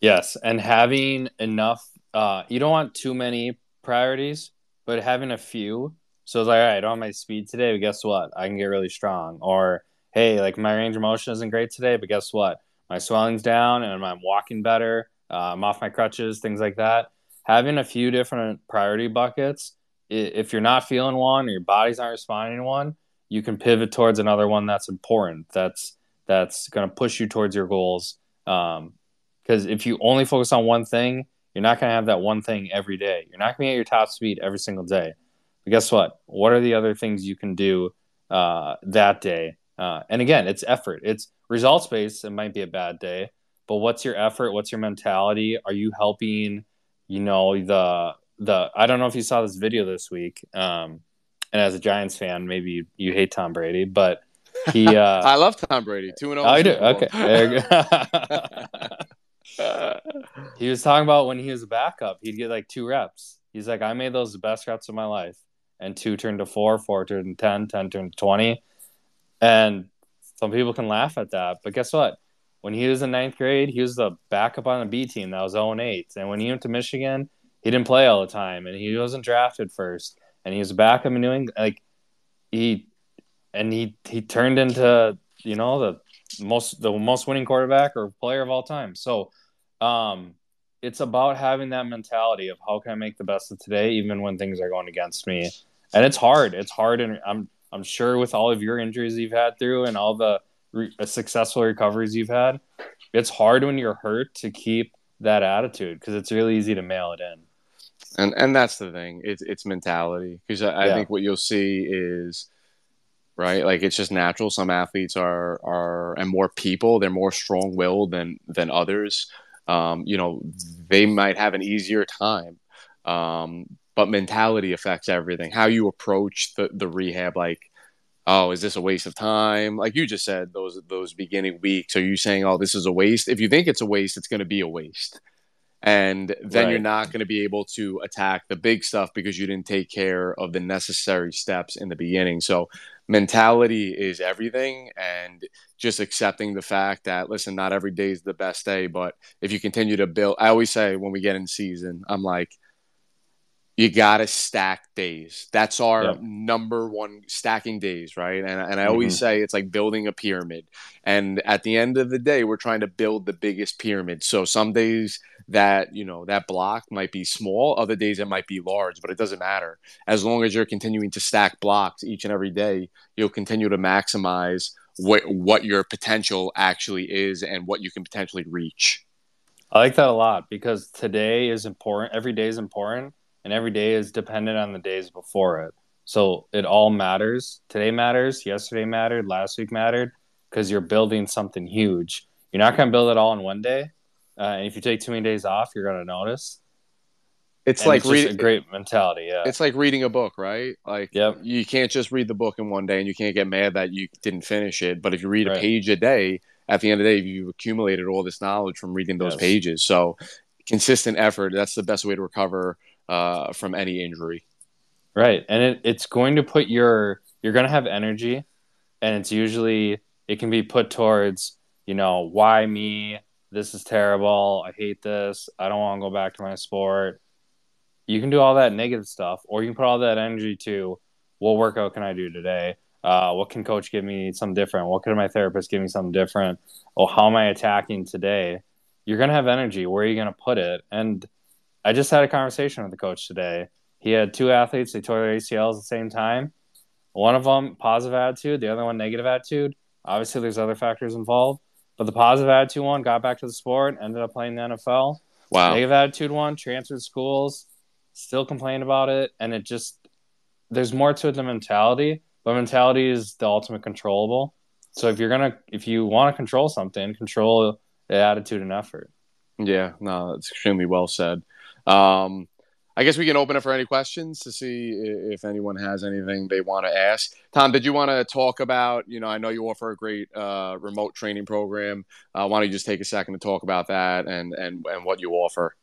Yes, and having enough. Uh, you don't want too many priorities, but having a few so it's like, all right, I don't have my speed today, but guess what? I can get really strong. Or, hey, like my range of motion isn't great today, but guess what? My swelling's down and I'm walking better. Uh, I'm off my crutches, things like that. Having a few different priority buckets, if you're not feeling one or your body's not responding to one, you can pivot towards another one that's important. That's that's going to push you towards your goals. Because um, if you only focus on one thing, you're not going to have that one thing every day. You're not going to be at your top speed every single day. But guess what? What are the other things you can do uh, that day Uh, and again, it's effort. It's results based. It might be a bad day, but what's your effort? What's your mentality? Are you helping? You know the the. I don't know if you saw this video this week. Um, and as a Giants fan, maybe you, you hate Tom Brady, but he. Uh, I love Tom Brady. Two and zero. Oh, I do. Okay. he was talking about when he was a backup, he'd get like two reps. He's like, I made those the best reps of my life. And two turned to four, four turned to 10, 10 turned to 20. And some people can laugh at that. But guess what? When he was in ninth grade, he was the backup on the B team that was 0 8. And when he went to Michigan, he didn't play all the time and he wasn't drafted first. And he was a backup in New England. Like, he, and he, he turned into, you know, the most, the most winning quarterback or player of all time. So, um, it's about having that mentality of how can I make the best of today, even when things are going against me. And it's hard. It's hard, and I'm I'm sure with all of your injuries you've had through and all the re- uh, successful recoveries you've had, it's hard when you're hurt to keep that attitude because it's really easy to mail it in. And and that's the thing. It's it's mentality because I, I yeah. think what you'll see is right like it's just natural some athletes are are and more people they're more strong-willed than than others um, you know, they might have an easier time. Um, but mentality affects everything. How you approach the, the rehab, like, oh, is this a waste of time? Like you just said, those those beginning weeks. Are you saying, oh, this is a waste? If you think it's a waste, it's going to be a waste, and then right. you're not going to be able to attack the big stuff because you didn't take care of the necessary steps in the beginning. So mentality is everything, and just accepting the fact that listen, not every day is the best day, but if you continue to build, I always say when we get in season, I'm like, you gotta stack days. That's our yep. number one stacking days, right? And and I always mm-hmm. say it's like building a pyramid. And at the end of the day, we're trying to build the biggest pyramid. So some days that you know that block might be small, other days it might be large, but it doesn't matter. As long as you're continuing to stack blocks each and every day, you'll continue to maximize what what your potential actually is and what you can potentially reach. I like that a lot because today is important. Every day is important, and every day is dependent on the days before it. So it all matters. Today matters. Yesterday mattered. Last week mattered because you're building something huge. You're not going to build it all in one day. Uh, and if you take too many days off, you're going to notice. It's and like it's reading a great mentality. Yeah, it's like reading a book, right? Like, yep. you can't just read the book in one day, and you can't get mad that you didn't finish it. But if you read a page a day, at the end of the day, you've accumulated all this knowledge from reading those yes. pages. So, consistent effort—that's the best way to recover uh, from any injury. Right, and it, it's going to put your you're going to have energy, and it's usually it can be put towards you know why me this is terrible i hate this i don't want to go back to my sport you can do all that negative stuff, or you can put all that energy to what workout can I do today? Uh, what can coach give me something different? What can my therapist give me something different? Oh, how am I attacking today? You're gonna have energy. Where are you gonna put it? And I just had a conversation with the coach today. He had two athletes. They tore their ACLs at the same time. One of them positive attitude, the other one negative attitude. Obviously, there's other factors involved, but the positive attitude one got back to the sport, ended up playing the NFL. Wow. Negative attitude one transferred schools, still complain about it, and it just there's more to it than mentality. But mentality is the ultimate controllable. So if you're gonna if you want to control something, control the attitude and effort. Yeah, no, that's extremely well said. Um, I guess we can open it for any questions to see if anyone has anything they want to ask. Tom, did you want to talk about? You know, I know you offer a great uh, remote training program. Uh, why don't you just take a second to talk about that and and and what you offer?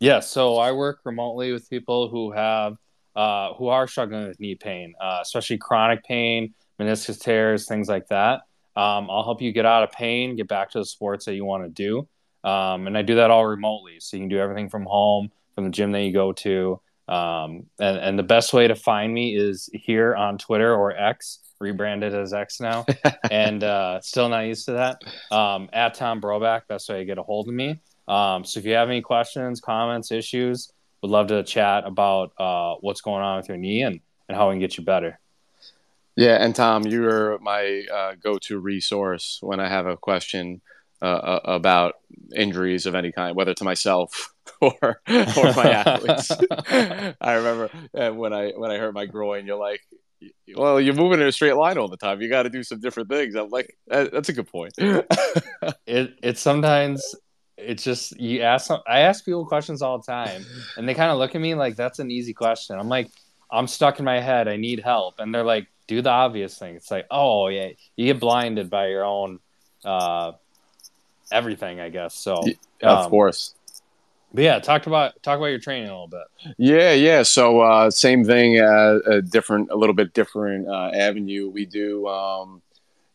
Yeah, so I work remotely with people who have uh, who are struggling with knee pain, uh, especially chronic pain, meniscus tears, things like that. Um, I'll help you get out of pain, get back to the sports that you want to do, um, and I do that all remotely. So you can do everything from home, from the gym that you go to. Um, and, and the best way to find me is here on Twitter or X, rebranded as X now, and uh, still not used to that. Um, at Tom Broback, best way to get a hold of me. Um, so if you have any questions, comments, issues, would love to chat about uh, what's going on with your knee and, and how we can get you better. Yeah, and Tom, you're my uh, go-to resource when I have a question uh, uh about injuries of any kind, whether to myself or or my athletes. I remember uh, when I when I hurt my groin, you're like, well, you're moving in a straight line all the time. You got to do some different things. I'm like, that's a good point. it it sometimes it's just you ask. I ask people questions all the time, and they kind of look at me like that's an easy question. I'm like, I'm stuck in my head. I need help, and they're like, do the obvious thing. It's like, oh yeah, you get blinded by your own uh, everything, I guess. So um, of course. But yeah, talk about talk about your training a little bit. Yeah, yeah. So uh, same thing, uh, a different, a little bit different uh, avenue. We do, um,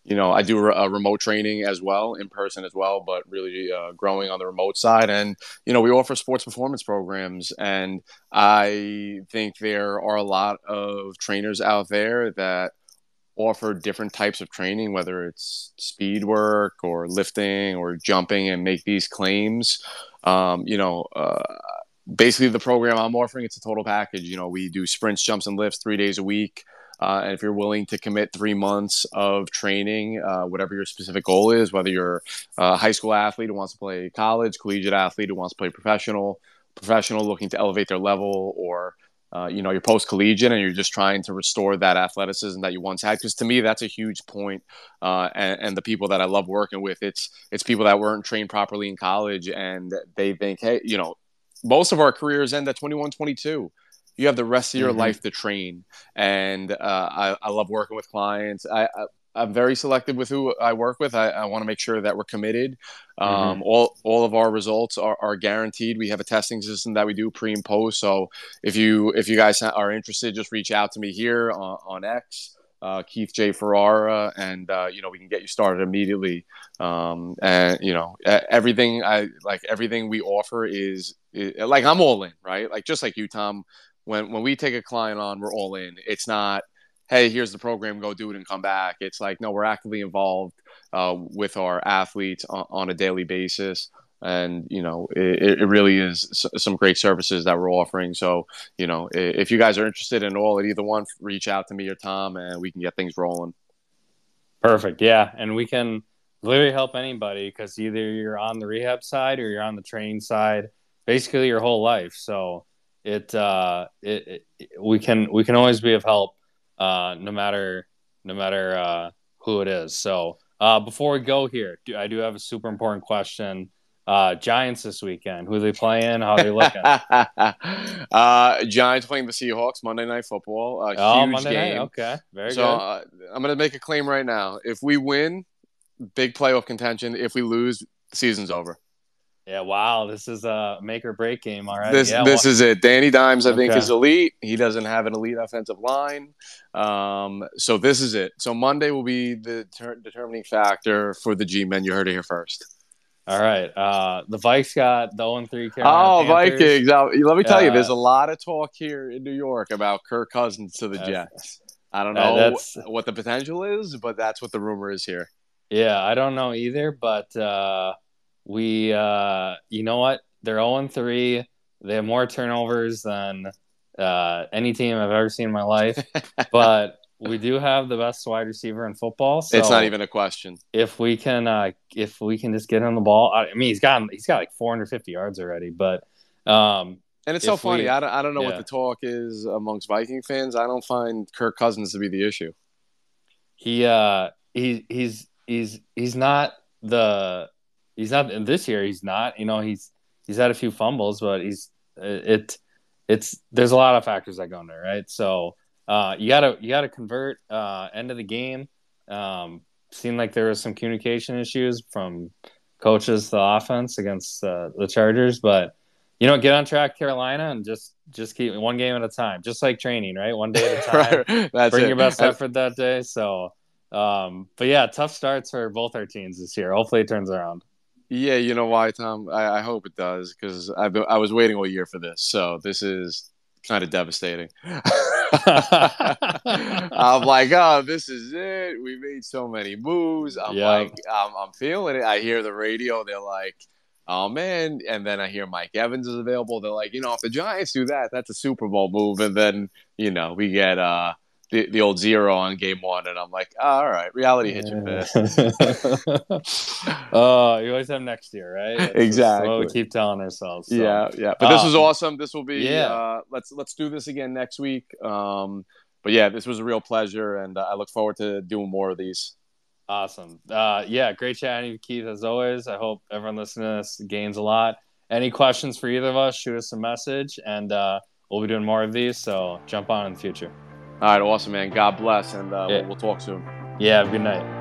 you know, I do a remote training as well, in person as well, but really uh, growing on the remote side. And you know, we offer sports performance programs, and I think there are a lot of trainers out there that offer different types of training, whether it's speed work or lifting or jumping, and make these claims. Um, you know, uh, basically the program I'm offering it's a total package. You know, we do sprints, jumps, and lifts three days a week. Uh, and if you're willing to commit three months of training, uh, whatever your specific goal is, whether you're a high school athlete who wants to play college, collegiate athlete who wants to play professional, professional looking to elevate their level, or uh, you know, you're post collegiate and you're just trying to restore that athleticism that you once had. Because to me, that's a huge point. Uh, and, and, the people that I love working with, it's it's people that weren't trained properly in college, and they think, hey, you know, most of our careers end at 21, 22. You have the rest of your mm-hmm. life to train, and uh, I, I, love working with clients. I, I I'm very selective with who I work with. I, I want to make sure that we're committed. Um, mm-hmm. All all of our results are, are guaranteed. We have a testing system that we do pre and post. So if you if you guys are interested, just reach out to me here on, on X, uh, Keith J Ferrera, and uh, you know we can get you started immediately. Um, and you know everything I like everything we offer is, is like I'm all in, right? Like just like you, Tom. When when we take a client on, we're all in. It's not hey, here's the program, go do it and come back. It's like, no, we're actively involved uh, with our athletes on, on, a daily basis. And, you know, it, it really is some great services that we're offering. So, you know, if you guys are interested in all at either one, reach out to me or Tom and we can get things rolling. Perfect. Yeah. And we can literally help anybody because either you're on the rehab side or you're on the training side, basically your whole life. So, it, uh, it, it we can we can always be of help uh, no matter no matter uh, who it is. So uh, before we go here, do, I do have a super important question. Uh, Giants this weekend. Who are they playing? How are they looking? uh, Giants playing the Seahawks Monday Night Football. Uh, oh, Monday game. Night. Okay, very so, good. Uh, I'm going to make a claim right now. If we win, big playoff contention. If we lose, season's over. Yeah, wow, this is a make or break game All right. This yeah, this well, is it. Danny Dimes, I okay. think, is elite. He doesn't have an elite offensive line, um, so this is it. So Monday will be the ter- determining factor for the G men. You heard it here first. All right, uh, the Vikes got the 0 3 Oh, Vikings! Let me tell uh, you, there's a lot of talk here in New York about Kirk Cousins to the Jets. I don't know what the potential is, but that's what the rumor is here. Yeah, I don't know either, but. Uh, we uh you know what they're 0 3 they have more turnovers than uh, any team I've ever seen in my life, but we do have the best wide receiver in football. So it's not even a question. If we can, uh, if we can just get him the ball, I mean, he's got he's got like 450 yards already, but um, and it's so funny. We, I don't, I don't know yeah. what the talk is amongst Viking fans. I don't find Kirk Cousins to be the issue. He uh he he's he's he's not the he's not this year. He's not. You know, he's he's had a few fumbles, but he's it. It's there's a lot of factors that go into it, right? So uh, you gotta you gotta convert uh, end of the game. Um, seemed like there was some communication issues from coaches the offense against uh, the Chargers, but you know, get on track, Carolina, and just just keep one game at a time, just like training, right? One day at a time. right. Bring it. your best effort that day. So, um, but yeah, tough starts for both our teams this year. Hopefully, it turns around. Yeah, you know why, Tom? I, I hope it does because I've I was waiting all year for this. So this is kind of devastating. I'm like, oh, this is it. We made so many moves. I'm like, I'm, I'm feeling it. I hear the radio. They're like, oh man. And then I hear Mike Evans is available. They're like, you know, if the Giants do that, that's a Super Bowl move. And then, you know, we get uh the, the old zero on game one, and I'm like, oh, all right, reality hit you fast. oh, you always have next year, right? That's exactly. What we keep telling ourselves. So. Yeah, yeah. But this was um, awesome. This will be. Yeah. Uh, let's let's do this again next week. Um, but yeah, this was a real pleasure, and uh, I look forward to doing more of these. Awesome. Uh, yeah, great chatting with Keith as always. I hope everyone listening to this gains a lot. Any questions for either of us, shoot us a message, and uh, we'll be doing more of these. So jump on in the future. All right, awesome, man. God bless, and uh, yeah. we'll, we'll talk soon. Yeah, good night.